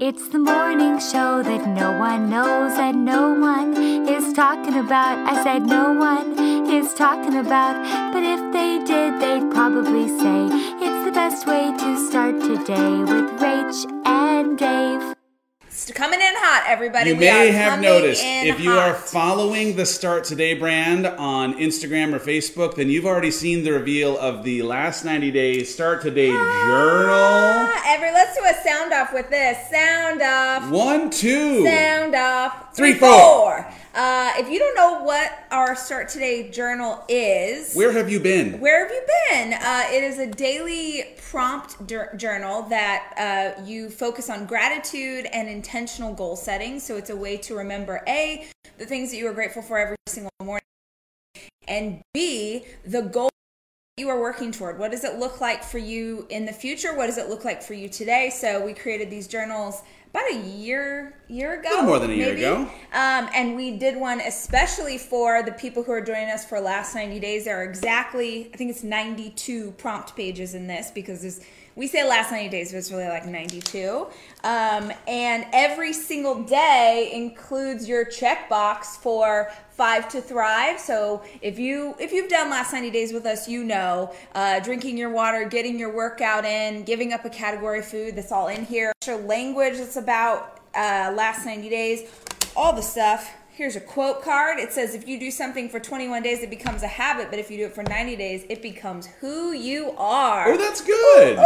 It's the morning show that no one knows and no one is talking about. I said no one is talking about, but if they did, they'd probably say it's the best way to start today with Rach and Dave. It's coming in hot, everybody. You We may have noticed if you are following the Start Today brand on Instagram or Facebook, then you've already seen the reveal of the last 90 days Start Today journal. Ah, every, let's do a sound off with this. Sound off. One, two. Sound off. Three, Three, four. four. Uh, if you don't know what our Start Today journal is, Where have you been? Where have you been? Uh, it is a daily prompt dur- journal that uh, you focus on gratitude and intentional goal setting. So it's a way to remember A, the things that you are grateful for every single morning, and B, the goal you are working toward. What does it look like for you in the future? What does it look like for you today? So we created these journals about a year year ago, a little more than a year maybe. ago. Um, and we did one especially for the people who are joining us for last 90 days. There are exactly, I think it's 92 prompt pages in this because there's, we say last 90 days, but it's really like 92. Um, and every single day includes your checkbox for five to thrive. So if you if you've done last 90 days with us, you know uh, drinking your water, getting your workout in, giving up a category food. That's all in here. Your language that's about uh, last 90 days, all the stuff. Here's a quote card. It says, if you do something for 21 days, it becomes a habit, but if you do it for 90 days, it becomes who you are. Oh, that's good.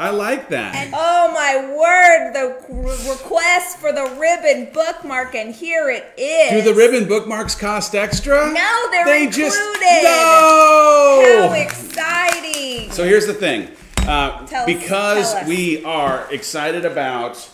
I like that. And oh my word, the re- request for the ribbon bookmark, and here it is. Do the ribbon bookmarks cost extra? No, they're they just included. no. How exciting! So here's the thing. Uh, Tell us- because we are excited about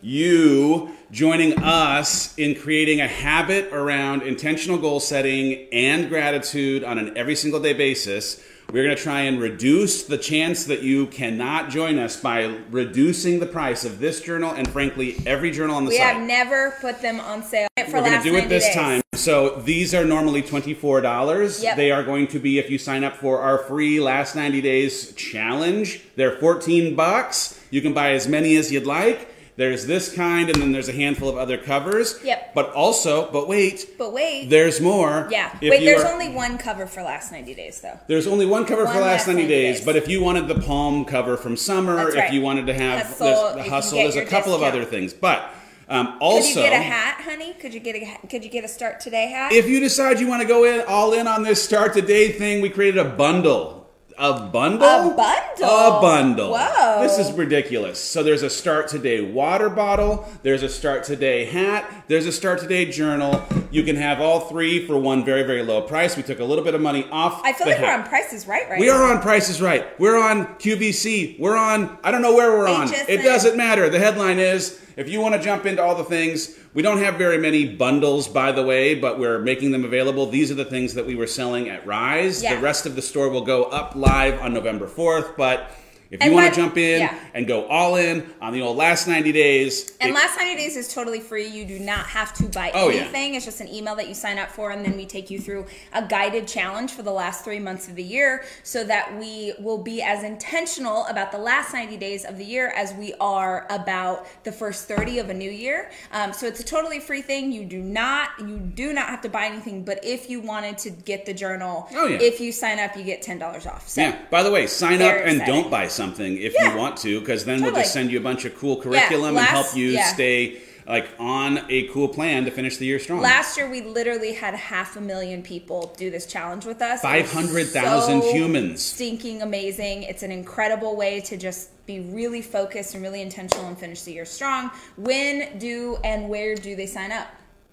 you joining us in creating a habit around intentional goal setting and gratitude on an every single day basis, we're going to try and reduce the chance that you cannot join us by reducing the price of this journal and, frankly, every journal on the we site. have never put them on sale for We're going to do it this days. time. So these are normally $24. Yep. They are going to be if you sign up for our free last 90 days challenge. They're 14 bucks. You can buy as many as you'd like. There's this kind and then there's a handful of other covers. Yep. But also, but wait, But wait, there's more. yeah. If Wait, there's are- only one cover for last 90 days, though. there's only one cover for One the last last 90 90 days, days. but if you wanted the palm cover from summer, if you wanted to have Hustle, there's the hustle, there's a couple of other things. But um, Could you get a hat, honey? Could you get a Could you get a start today hat? if you decide you want to go in all in on this start today thing, we created a bundle. A bundle? A bundle? A bundle. Whoa. This is ridiculous. So there's a start today water bottle, there's a start today hat, there's a start today journal. You can have all three for one very, very low price. We took a little bit of money off. I feel like we're hat. on Prices Right, right? We are on Prices Right. We're on QVC. We're on, I don't know where we're on. HSN. It doesn't matter. The headline is if you want to jump into all the things, we don't have very many bundles, by the way, but we're making them available. These are the things that we were selling at Rise. Yeah. The rest of the store will go up live on November 4th, but if you want to jump in yeah. and go all in on the old last 90 days, And it- last 90 days is totally free. You do not have to buy Oh, yeah. anything. It's just an email that you sign up for, and then we take you through a guided challenge for the last three months of the year so that we will be as intentional about the last 90 days of the year as we are about the first 30 of a new year. Um, so it's a totally free thing. You do not you do not have to buy anything, but if you wanted to get the journal, Oh, yeah. if you sign up, you get $10 off. So Yeah. By the way, sign up and exciting. don't buy something if Yeah. you want to, because then we'll just send you a bunch of cool curriculum and help you yeah. stay like on a cool plan to finish the year strong. Last year, we literally had half a million people do this challenge with us. 500,000 so humans. Stinking amazing. It's an incredible way to just be really focused and really intentional and finish the year strong. When, do, and where do they sign up?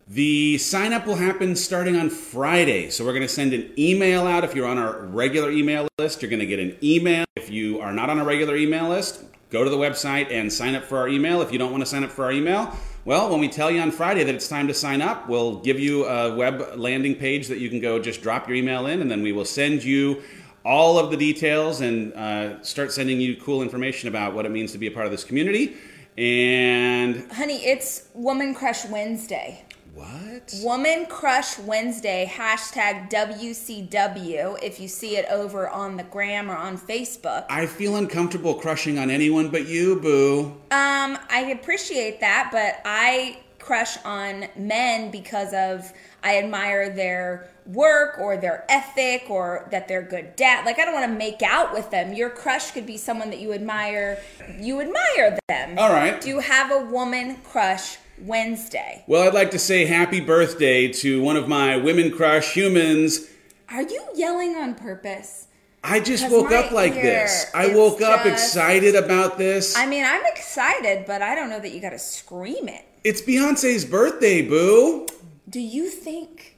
The sign up will happen starting on Friday. So we're going to send an email out. If you're on our regular email list, you're going to get an email. If you are not on a regular email list, go to the website and sign up for our email. If you don't want to sign up for our email, well, when we tell you on Friday that it's time to sign up, we'll give you a web landing page that you can go just drop your email in, and then we will send you all of the details and uh, start sending you cool information about what it means to be a part of this community. And Honey, it's Woman Crush Wednesday. What? Woman Crush Wednesday, hashtag WCW, if you see it over on the gram or on Facebook. I feel uncomfortable crushing on anyone but you, boo. Um, I appreciate that, but I crush on men because of I admire their work or their ethic or that they're good dad. Like I don't want to make out with them. Your crush could be someone that you admire. You admire them. All right. Do you have a woman crush Wednesday? Well, I'd like to say happy birthday to one of my women crush humans. Are you yelling on purpose? I just woke up like this. I woke up excited about this. I mean, I'm excited, but I don't know that you got to scream it. it's Beyonce's birthday, boo. Do you think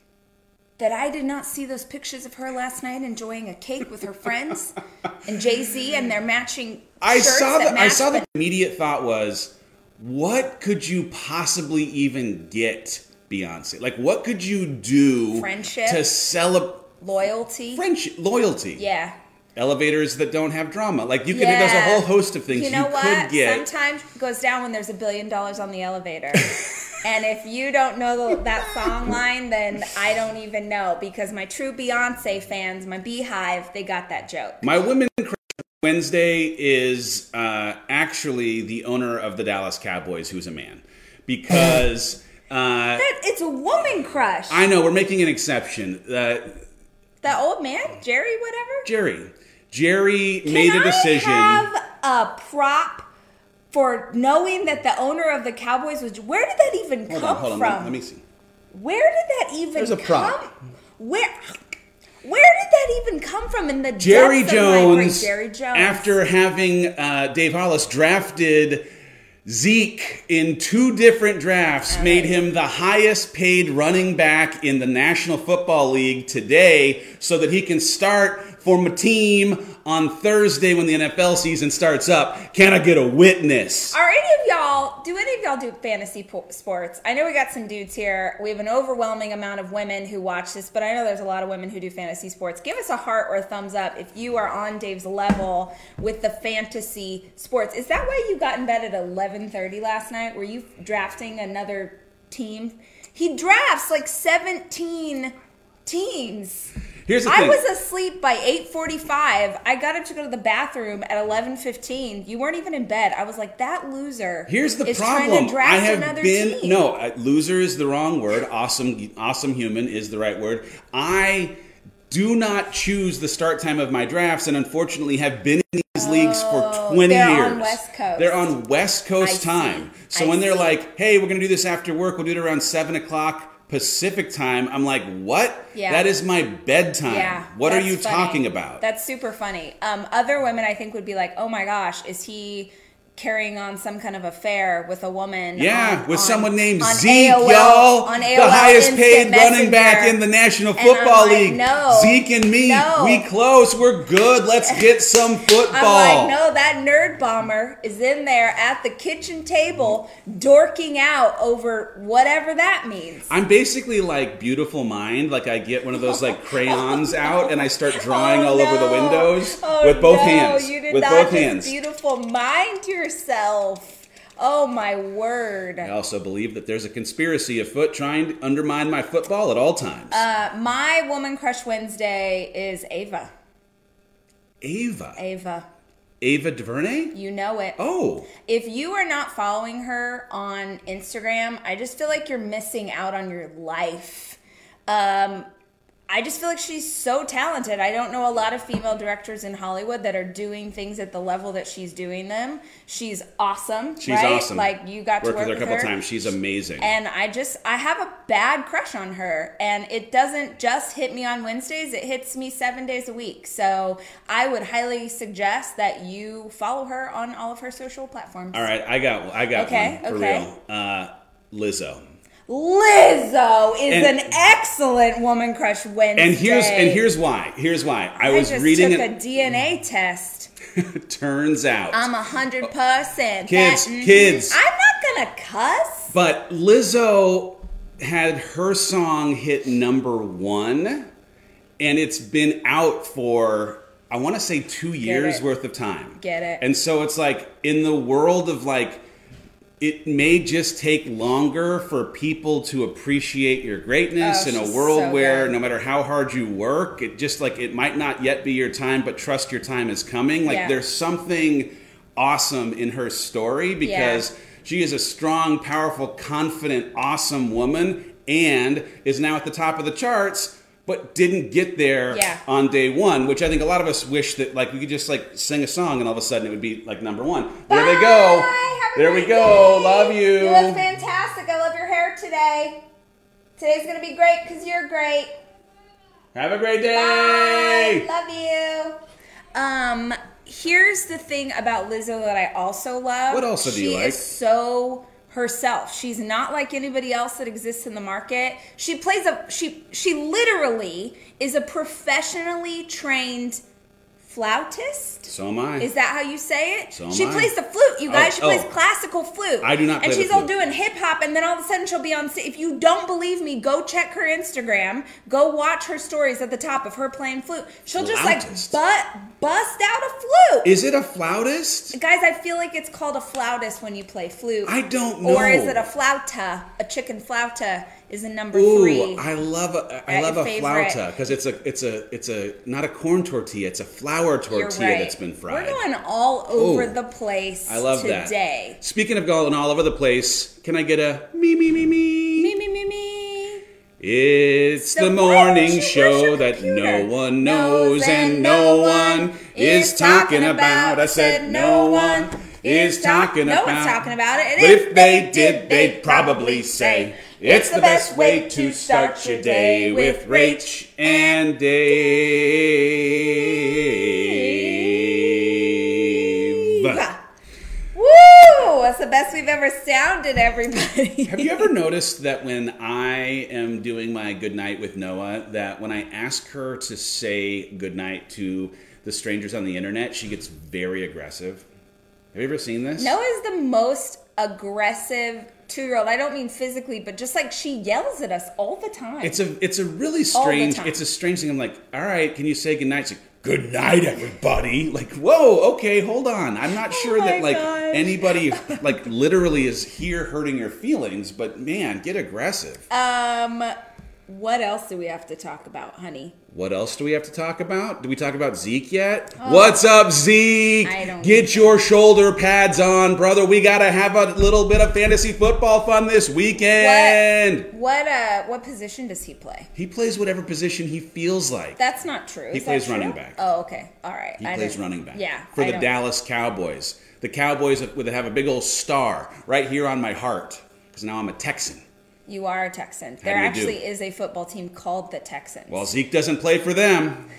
that I did not see those pictures of her last night enjoying a cake with her friends and Jay Z and their matching I saw the I saw the- immediate thought was, what could you possibly even get Beyonce? Like, what could you do Friendship. to celebrate loyalty. friendship, loyalty? Yeah. Elevators that don't have drama. Like you could, yeah. there's a whole host of things You know what? could get. Sometimes goes down when there's a billion dollars on the elevator. and if you don't know the, that song line, then I don't even know because my true Beyonce fans, my beehive, they got that joke. My women Wednesday is uh, actually the owner of the Dallas Cowboys, who's a man, because uh, That, it's a woman crush. I know we're making an exception. Uh, that old man, Jerry, whatever. Jerry, Jerry made a decision. I have a prop for knowing that the owner of the Cowboys was. Where did that even hold come on, hold on. from? Let, let me see. Where did that even There's a prop. come? Where? Where did that even come from in the Jerry depths of my brain? Jones, Jerry Jones. after having uh, Dave Hollis drafted Zeke in two different drafts, made him the highest paid running back in the National Football League today so that he can start for my team on Thursday when the NFL season starts up. Can I get a witness? Are any of y'all? Do any of y'all do fantasy po- sports? I know we got some dudes here. We have an overwhelming amount of women who watch this, but I know there's a lot of women who do fantasy sports. Give us a heart or a thumbs up if you are on Dave's level with the fantasy sports. Is that why you got in bed at 11:30 last night? Were you drafting another team? He drafts like 17 teams. Here's the I thing. was asleep by 8:45. I got up to go to the bathroom at 11:15. You weren't even in bed. I was like, that loser. Here's the is problem. Trying to draft I have another been team. no uh, loser is the wrong word. Awesome, awesome human is the right word. I do not choose the start time of my drafts, and unfortunately have been in these leagues for 20 Oh, they're years. on West Coast. They're on West Coast I time. see. So I when they're like, "Hey, we're gonna do this after work. We'll do it around seven o'clock." Pacific time, I'm like, what? Yeah. That is my bedtime. Yeah. what are you funny. talking about? That's super funny. Um, other women, I think, would be like, oh my gosh, is he carrying on some kind of affair with a woman? Yeah, on- with on- someone named Zeke, AOL y'all. On the highest Instant paid running back in the National And Football like, League. no, Zeke and me, no. we close. We're good. Let's get some football. I'm like, no, that nerd bomber is in there at the kitchen table, dorking out over whatever that means. I'm basically like beautiful mind. Like I get one of those like crayons out and I start oh, drawing Oh, all over the windows Oh, with both no, hands. You did with not both hands. beautiful mind yourself. Oh my word. I also believe that there's a conspiracy afoot trying to undermine my football at all times. Uh, my woman crush Wednesday is Ava. Ava. Ava. Ava DuVernay? You know it. Oh. If you are not following her on Instagram, I just feel like you're missing out on your life. Um, I just feel like she's so talented. I don't know a lot of female directors in Hollywood that are doing things at the level that she's doing them. She's awesome. She's right? awesome. Like you got to work with her a couple times. She's amazing. And I just I have a bad crush on her and it doesn't just hit me on Wednesdays, it hits me 7 days a week. So, I would highly suggest that you follow her on all of her social platforms. all right, I got I got Okay, one for okay. real. Uh, Lizzo. Lizzo is And- an excellent woman crush Wednesday. And here's and here's why. Here's why. I I was just reading took it. a DNA test. turns out. I'm a hundred percent. Kids, that- mhm. kids. I'm not gonna cuss. But Lizzo had her song hit number one, and it's been out for I want to say two years it. worth of time. Get it. And so it's like in the world of like it may just take longer for people to appreciate your greatness Oh, in a world so where good. no matter how hard you work, it just like it might not yet be your time, but trust your time is coming. Like Yeah. there's something awesome in her story because she is a strong, powerful, confident, awesome woman and is now at the top of the charts. But didn't get there Yeah. on day one, which I think a lot of us wish that like we could just like sing a song and all of a sudden it would be like number one. There they go. Have a There we go. day. Love you. You look fantastic. I love your hair today. Today's gonna be great because you're great. Have a great day. Bye. Love you. Um, here's the thing about Lizzo that I also love. What also do she you like? is so herself. She's not like anybody else that exists in the market. She plays a she she literally is a professionally trained flautist. So am I. Is that how you say it? So am she I. plays the flute, you guys. Oh, she plays oh. classical flute. I do not And she's all doing hip hop, and then all of a sudden she'll be on. If you don't believe me, go check her Instagram. Go watch her stories at the top of her playing flute. She'll just like but bust out a flute. Is it a flautist? Guys, I feel like it's called a flautist when you play flute. I don't know. Or is it a flauta? A chicken flauta is a number Ooh, three. I love a I love a favorite. flauta because it's a it's a it's a not a corn tortilla, it's a flour tortilla right. that's been fried. We're going all over Ooh, the place I love today. that. Speaking of going all over the place, can I get a me me me me? Me, me, me, me. It's So the morning show that no one knows and no one is talking about. I said no one is talking about. No one's talking about it. And But if they did, they'd probably say it's the best way to start your day with Rach and Dave. Woo! That's the best we've ever sounded, everybody. Have you ever noticed that when I am doing my goodnight with Noah, that when I ask her to say goodnight to the strangers on the internet, she gets very aggressive? Have you ever seen this? Noah's the most aggressive two-year-old. I don't mean physically, but just like she yells at us all the time. It's a it's a really strange it's a strange thing. I'm like, all right, can you say goodnight? She's like, good night, everybody. Like, whoa, okay, hold on. I'm not sure Oh that like gosh. anybody like literally is here hurting your feelings, but man, get aggressive. um, what else do we have to talk about, honey? What else do we have to talk about? Do we talk about Zeke yet? What's up, Zeke? Oh. I don't Get your shoulder pads on, brother. We gotta have a little bit of fantasy football fun this weekend. What uh what position does he play? He plays whatever position he feels like. That's not true. He Is that plays true? running back. Oh, okay. All right. He I plays running back. Yeah. For I the Dallas Cowboys. The Cowboys have, have a big old star right here on my heart because now I'm a Texan. You are a Texan. There actually do? is a football team called the Texans. Well, Zeke doesn't play for them.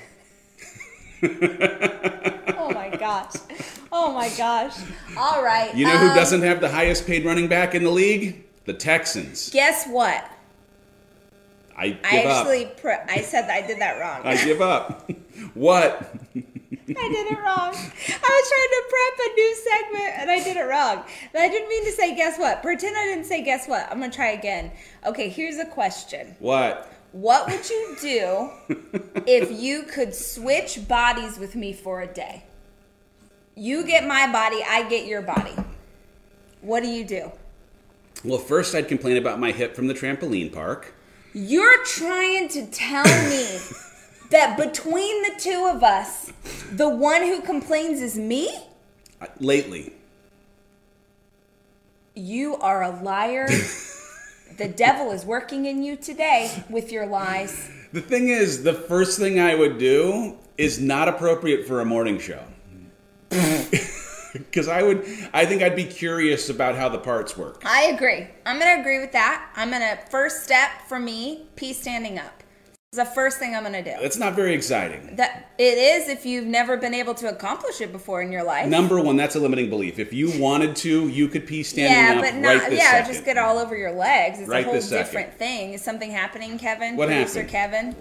oh my gosh. Oh my gosh. All right. You know who um, doesn't have the highest paid running back in the league? The Texans. Guess what? I give I up. actually pre- I said I did that wrong. I give up. what? I did it wrong. I was trying to prep a new segment and I did it wrong. But I didn't mean to say guess what. Pretend I didn't say guess what. I'm going to try again. Okay, here's a question. What? What would you do if you could switch bodies with me for a day? You get my body, I get your body. What do you do? Well, first I'd complain about my hip from the trampoline park. You're trying to tell me that between the two of us, the one who complains is me? Lately. You are a liar. the devil is working in you today with your lies. The thing is, the first thing I would do is not appropriate for a morning show. Because I would, I think I'd be curious about how the parts work. I agree. I'm going to agree with that. I'm going to, first step for me, pee standing up. It's the first thing I'm going to do. It's not very exciting. That it is if you've never been able to accomplish it before in your life. Number one, that's a limiting belief. If you wanted to, you could pee standing up. yeah, up but right not. this Yeah, second. just get all over your legs. It's Right a whole different thing. Is something happening, Kevin? What Producer happened? Kevin. Little-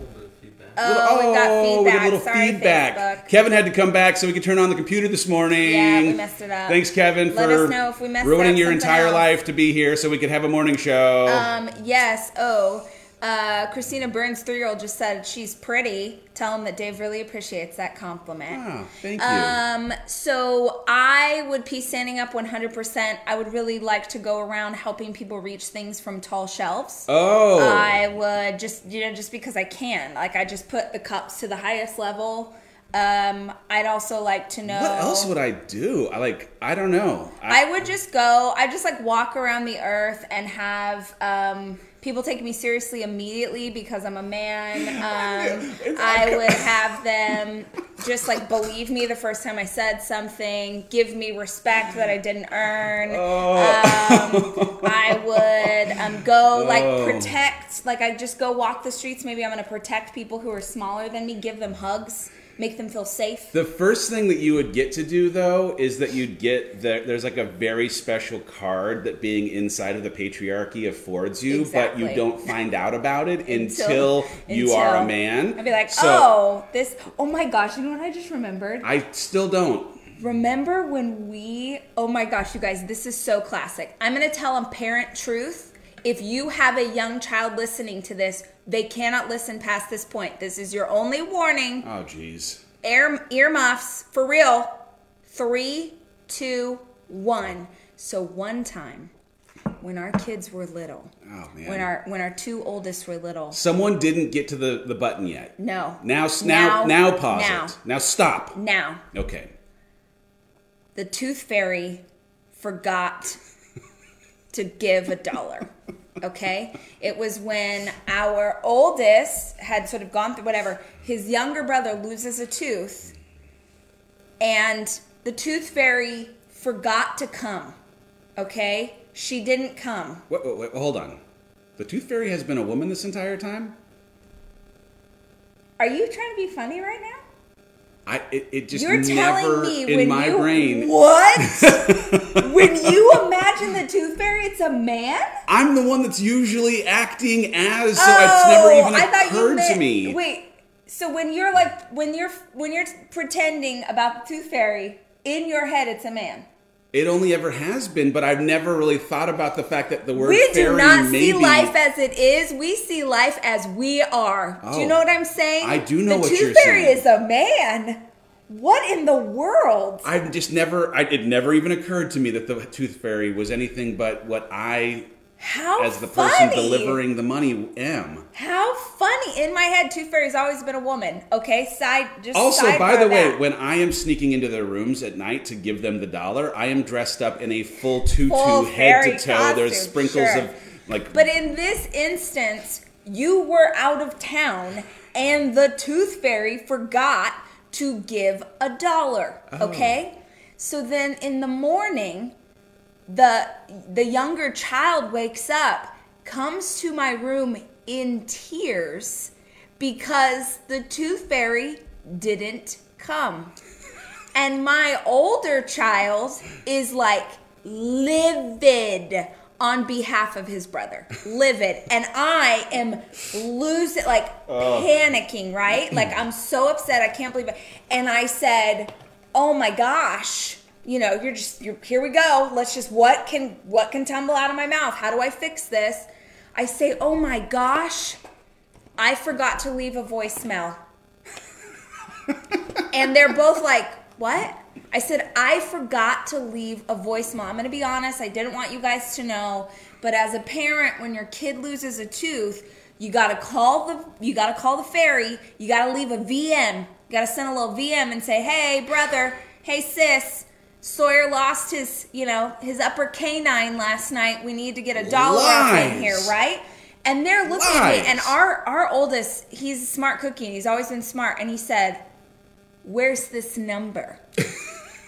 Oh, we got oh, we feedback. got a little Sorry, feedback. Facebook. Kevin had to come back so we could turn on the computer this morning. Yeah, we messed it up. Thanks, Kevin, Let for us know if we messed ruining up your entire else. life to be here so we could have a morning show. Um, yes. Oh, Uh, Christina Burns, three year old, just said she's pretty. Tell him that Dave really appreciates that compliment. Oh, thank you. Um, so I would be standing up 100%. I would really like to go around helping people reach things from tall shelves. oh, I would just, you know, just because I can. Like, I just put the cups to the highest level. Um, I'd also like to know. what else would I do? I like. I don't know. I would just go. I just like walk around the earth and have um, people take me seriously immediately because I'm a man. Um, I would have them just like believe me the first time I said something, give me respect that I didn't earn. Um, I would um, go like Oh. protect. Like I just go walk the streets. Maybe I'm going to protect people who are smaller than me, give them hugs, make them feel safe. The first thing that you would get to do though is that you'd get the, there's like a very special card that being inside of the patriarchy affords you, but you don't find out about it until, you are a man. I'd be like, So, oh, this. Oh my gosh! You know what I just remembered? I still don't. Remember when we? Oh my gosh, you guys, this is so classic. I'm gonna tell them parent truth. If you have a young child listening to this, they cannot listen past this point. This is your only warning. Oh jeez. Ear earmuffs for real. Three, two, one. So one time, when our kids were little, Oh man. when our when our two oldest were little, Someone didn't get to the, the button yet. no. Now s- now now, pause now, it. Now stop. Now, Okay. the tooth fairy forgot to give a dollar. Okay? It was when our oldest had sort of gone through whatever, his younger brother loses a tooth, and the tooth fairy forgot to come. Okay? She didn't come. Wait, wait, wait, hold on. The tooth fairy has been a woman this entire time? Are you trying to be funny right now? I it, it just You're never telling me in when my you brain. what? when you imagine the tooth fairy, it's a man. I'm the one that's usually acting as, so it's never oh, even Oh, I thought you occurred meant- to me. Wait, so when you're like when you're when you're pretending about the tooth fairy in your head, it's a man. It only ever has been, but I've never really thought about the fact that the word We fairy do not see life as it is. We see life as we are. do you Oh. know what I'm saying? I do know the what tooth you're fairy saying. is a man. What in the world? I've just never. I, it never even occurred to me that the tooth fairy was anything but what I, How as the person delivering the money, am. How funny! In my head, Tooth Fairy's always been a woman. Okay, side just. Also, by the way, that. when I am sneaking into their rooms at night to give them the dollar, I am dressed up in a full tutu, Full head to toe. There's sprinkles sure. of like. But in this instance, you were out of town and the tooth fairy forgot to give a dollar. Oh. Okay? So then in the morning, the the younger child wakes up, comes to my room in tears because the tooth fairy didn't come. And my older child is like livid on behalf of his brother. Livid. And I am losing, like panicking, right? Like I'm so upset. I can't believe it. And I said, oh my gosh. You know, you're just you're here we go. Let's just what can what can tumble out of my mouth? How do I fix this? I say, "Oh my gosh, I forgot to leave a voicemail." and they're both like, "What?" I said, "I forgot to leave a voicemail." I'm going to be honest, I didn't want you guys to know, but as a parent when your kid loses a tooth, you got to call the you got to call the fairy, you got to leave a VM. You got to send a little VM and say, "Hey, brother, hey sis, Sawyer lost his, you know, his upper canine last night. We need to get a dollar off in here, right?" And they're looking at me, and our our oldest, he's a smart cookie, and he's always been smart, and he said, "Where's this number?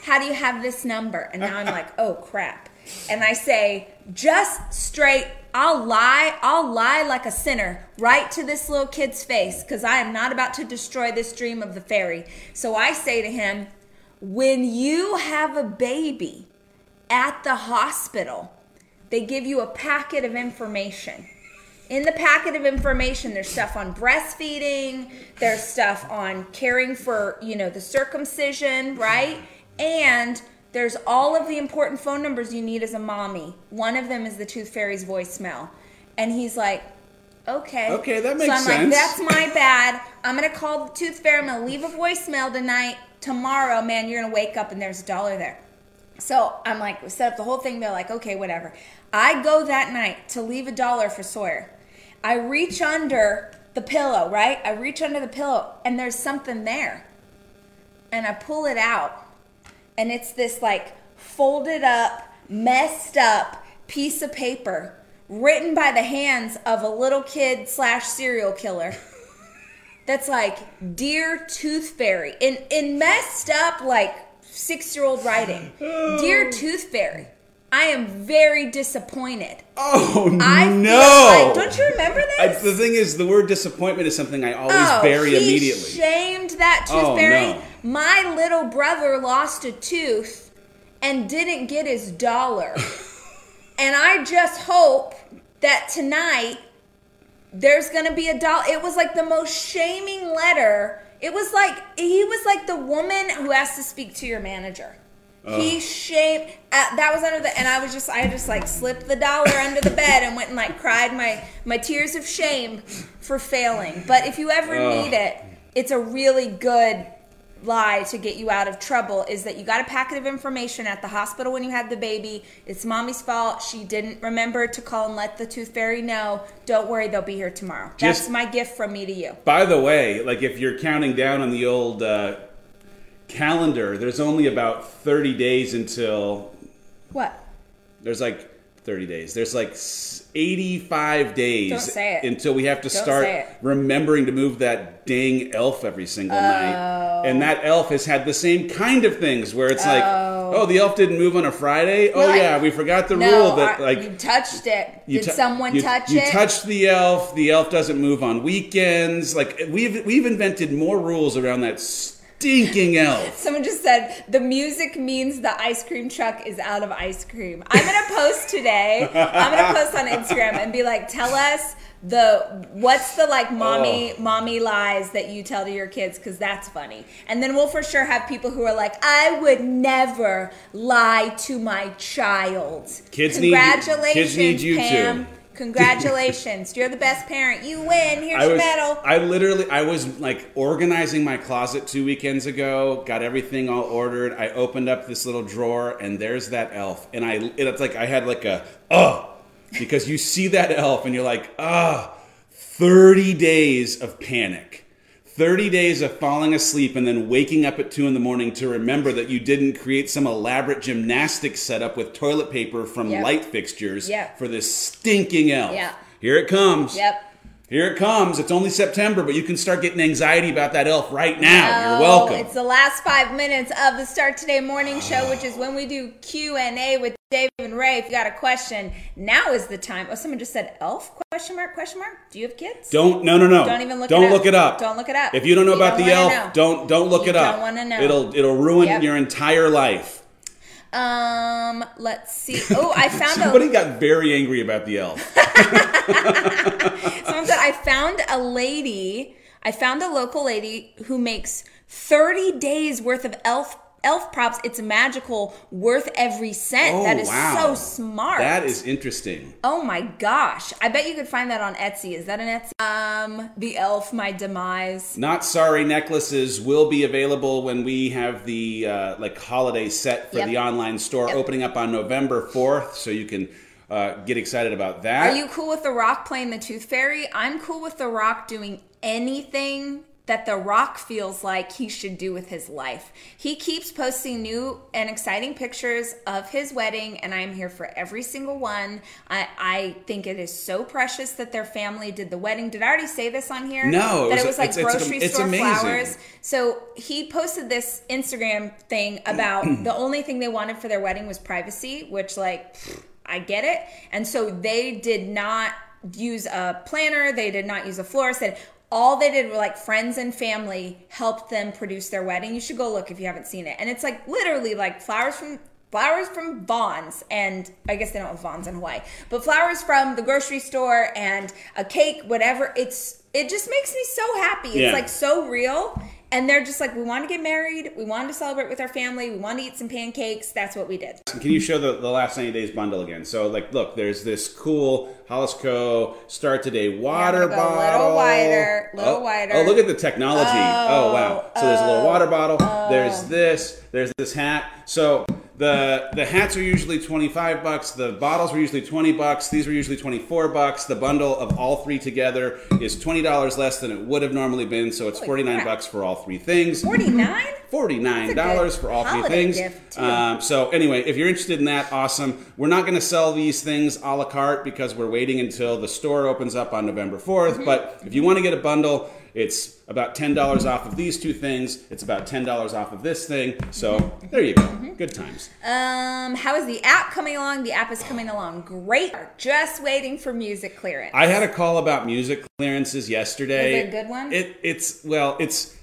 How do you have this number?" And now I'm like, "Oh crap!" And I say, "Just straight." I'll lie. I'll lie like a sinner right to this little kid's face because I am not about to destroy this dream of the fairy. So I say to him, when you have a baby at the hospital, they give you a packet of information. In the packet of information, there's stuff on breastfeeding, there's stuff on caring for, you know, the circumcision, right? And there's all of the important phone numbers you need as a mommy. One of them is the Tooth Fairy's voicemail. And he's like, okay. Okay, that makes sense. so I'm sense. like, that's my bad. I'm gonna call the tooth fairy. I'm gonna leave a voicemail tonight. Tomorrow, man, you're gonna wake up and there's a dollar there. So I'm like, we set up the whole thing. They're like, okay, whatever. I go that night to leave a dollar for Sawyer. I reach under the pillow, right? I reach under the pillow and there's something there. And I pull it out. And it's this like folded up, messed up piece of paper written by the hands of a little kid slash serial killer. That's like, dear tooth fairy, in in messed up like six year old writing. Dear tooth fairy, I am very disappointed. Oh I no! like, don't you remember I, the thing is, the word disappointment is something I always oh, bury he immediately. shamed that tooth Oh, fairy. no. My little brother lost a tooth and didn't get his dollar. and I just hope that tonight there's gonna be a doll. It was like the most shaming letter. It was like he was like the woman who has to speak to your manager. He shamed. Uh, that was under the, and I was just, I just like slipped the dollar under the bed and went and like cried my my tears of shame for failing. But if you ever Ugh. need it, it's a really good lie to get you out of trouble is that you got a packet of information at the hospital when you had the baby. It's mommy's fault. She didn't remember to call and let the tooth fairy know. Don't worry, they'll be here tomorrow. That's my gift from me to you. By the way, like if you're counting down on the old uh, calendar, there's only about 30 days until What? there's like 30 days. There's like 85 days Don't say it. until we have to Don't start remembering to move that dang elf every single Oh. night. And that elf has had the same kind of things where it's like, oh. oh, the elf didn't move on a Friday. Oh Well, I- yeah, we forgot the No, rule that like you touched it. you Did tou- someone you- touch you it? touched the elf. The elf doesn't move on weekends. Like we've we've invented more rules around that stinking elf. Someone just said the music means the ice cream truck is out of ice cream. I'm gonna post today. I'm gonna post on Instagram and be like, tell us the what's the like mommy Oh. mommy lies that you tell to your kids because that's funny. And then we'll for sure have people who are like, I would never lie to my child. Kids need you- Congratulations, kids need you Pam. too. Congratulations, you're the best parent. You win. Here's I your was medal. I literally I was like organizing my closet two weekends ago. Got everything all ordered. I opened up this little drawer and there's that elf. And I it's like I had like a oh because you see that elf and you're like ah. 30 days of panic. 30 days of falling asleep and then waking up at 2 in the morning to remember that you didn't create some elaborate gymnastics setup with toilet paper from Yep. light fixtures Yep. for this stinking elf. Yep. Here it comes. Yep. Here it comes. It's only September, but you can start getting anxiety about that elf right now. You're Oh, welcome. It's the last five minutes of the Start Today morning show, which is when we do Q and A with Dave and Ray. If you got a question, now is the time. Oh, someone just said elf? Question mark? Question mark? Do you have kids? Don't no no no. Don't even look Don't it up. look it up. Don't look it up. If you don't know You about don't the elf, know. don't don't look You it up. don't wanna know. It'll it'll ruin Yep. your entire life. Um, let's see. Oh, I found Somebody a. got very angry about the elf. Someone said I found a lady. I found a local lady who makes thirty days worth of elf elf props. It's magical, worth every cent. Oh, that is wow. so smart. That is interesting. Oh my gosh. I bet you could find that on Etsy. Is that an Etsy? Um, The Elf, My Demise. Not sorry necklaces will be available when we have the uh, like holiday set for Yep. the online store Yep. opening up on November fourth, so you can uh, get excited about that. Are you cool with The Rock playing the Tooth Fairy? I'm cool with The Rock doing anything that The Rock feels like he should do with his life. He keeps posting new and exciting pictures of his wedding, and I am here for every single one. I, I think it is so precious that their family did the wedding. Did I already say this on here? No, it that was- it was like it's- it's- grocery it's store amazing. flowers. So he posted this Instagram thing about the only thing they wanted for their wedding was privacy, which like I get it. And so they did not use a planner, they did not use a florist. All they did were like friends and family helped them produce their wedding. You should go look if you haven't seen it. And it's like literally like flowers from flowers from Vons and I guess they don't have Vons in Hawaii, but flowers from the grocery store and a cake, whatever. It's it just makes me so happy. It's Yeah. like so real And they're just like, we want to get married. We wanted to celebrate with our family. We want to eat some pancakes. That's what we did. Can you show the, the last 90 days bundle again? So, like, look, there's this cool Hollis Co. Start Today water go a bottle. Oh, little wider, little oh, wider. Oh, look at the technology. Oh, wow. So there's a little oh, water bottle. Oh, oh. There's this. There's this hat. So the the hats are usually 25 bucks. The bottles were usually 20 bucks. These were usually 24 bucks. The bundle of all three together is $20 less than it would have normally been. So it's Holy 49 crap. bucks for all three things. 49 Forty-nine dollars for all three things. Um, so anyway, if you're interested in that, awesome. We're not going to sell these things a la carte because we're waiting until the store opens up on November 4th. Mm-hmm. But if you want to get a bundle, it's about ten dollars off of these two things. It's about ten dollars off of this thing. So there you go. Good times. Um, how is the app coming along? The app is coming along great. Just waiting for music clearance. I had a call about music clearances yesterday. Was it a good one? It, it's well, it's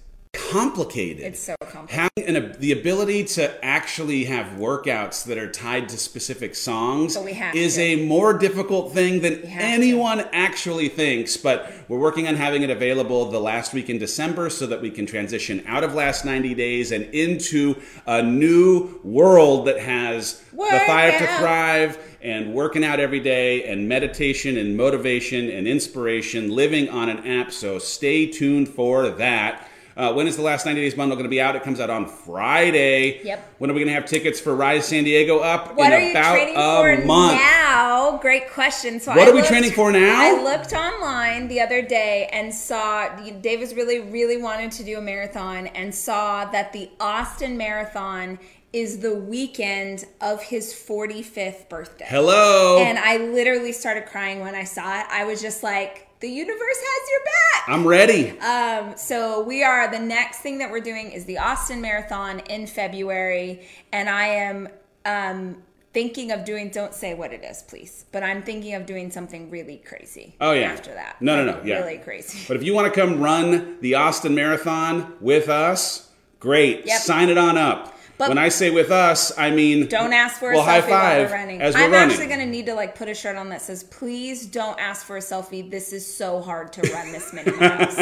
complicated. It's so complicated. having an, the ability to actually have workouts that are tied to specific songs But we have is to. a more difficult thing than anyone actually thinks. But we're working on having it available the last week in December so that we can transition out of last 90 days and into a new world that has the Work five to thrive and working out every day and meditation and motivation and inspiration living on an app. So stay tuned for that. Uh, when is the last 90 days bundle going to be out? It comes out on Friday. Yep. When are we going to have tickets for Rise San Diego up? What in are you about training a for month. now? Great question. So What I are we looked- training for now? I looked online the other day and saw Dave was really, really wanted to do a marathon and saw that the Austin Marathon is the weekend of his 45th birthday. Hello. And I literally started crying when I saw it. I was just like, the universe has your back. I'm ready. Um, so we are the next thing that we're doing is the Austin Marathon in February, and I am um, thinking of doing. Don't say what it is, please. But I'm thinking of doing something really crazy. Oh, yeah. After that, No, no, no, yeah. really crazy. But if you want to come run the Austin Marathon with us, great. Yep. Sign it on up. But- when I say with us, I mean Don't ask for a well, selfie high while we're running. as we're I'm running. actually going to need to like put a shirt on that says, "Please don't ask for a selfie. This is so hard to run this many miles."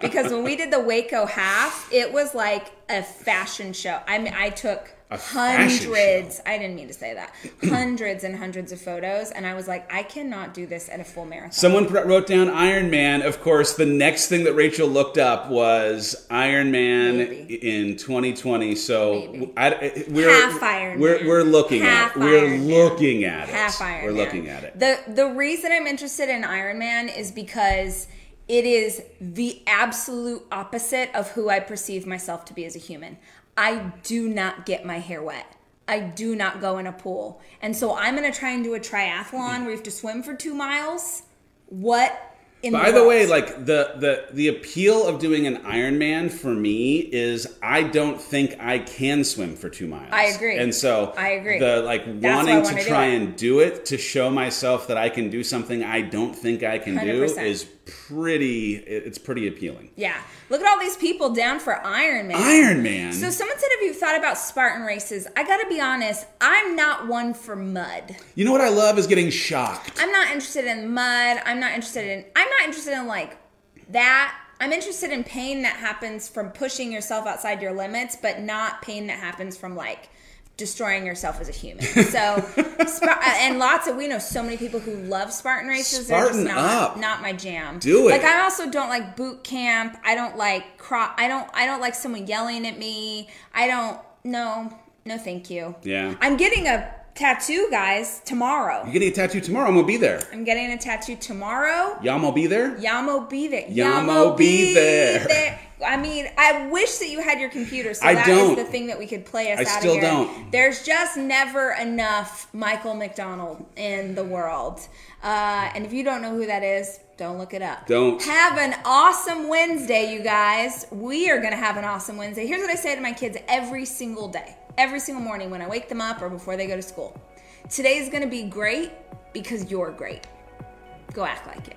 because when we did the Waco half, it was like a fashion show. I mean, I took hundreds. I didn't mean to say that. Hundreds and hundreds of photos, and I was like, I cannot do this at a full marathon. Someone wrote down Iron Man. Of course, the next thing that Rachel looked up was Iron Man Maybe. in 2020. So I, eh, we're Half Iron we're, Man. we're looking Half at we're Iron Man. looking at it. Half Iron We're Man. looking at it. The the reason I'm interested in Iron Man is because it is the absolute opposite of who I perceive myself to be as a human. I do not get my hair wet. I do not go in a pool. And so I'm going to try and do a triathlon where you have to swim for 2 miles. What in By the, the way, like the the the appeal of doing an Ironman for me is I don't think I can swim for two miles. I agree. and so I agree. The like That's wanting to do try and do it to show myself that I can do something I don't think I can do 100%. is pretty. It's pretty appealing. yeah. Look at all these people down for Iron Man. Iron Man. So someone said, "Have you thought about Spartan races?" I got to be honest. I'm not one for mud. you know what I love is getting shocked. I'm not interested in mud. I'm not interested in. I'm not interested in like that. I'm interested in pain that happens from pushing yourself outside your limits, but not pain that happens from like destroying yourself as a human. So, Spar- uh, and lots of we know so many people who love Spartan races. Spartan not up. not my jam. Do it. Like I also don't like boot camp. I don't like cro- I don't I don't like someone yelling at me. I don't. No, no, thank you. Yeah. I'm getting a tattoo, guys, tomorrow. You're getting a tattoo tomorrow. I'm gonna be there. I'm getting a tattoo tomorrow. Yamo be there. Yamo be there. Yamo be there. I mean, I wish that you had your computer, so I that is don't. the thing that we could play us I out still of here. don't. There's just never enough Michael McDonald in the world. Uh, and if you don't know who that is, don't look it up. Don't. Have an awesome Wednesday, you guys. We are going to have an awesome Wednesday. Here's what I say to my kids every single day, every single morning when I wake them up or before they go to school. Today's going to be great because you're great. Go act like it.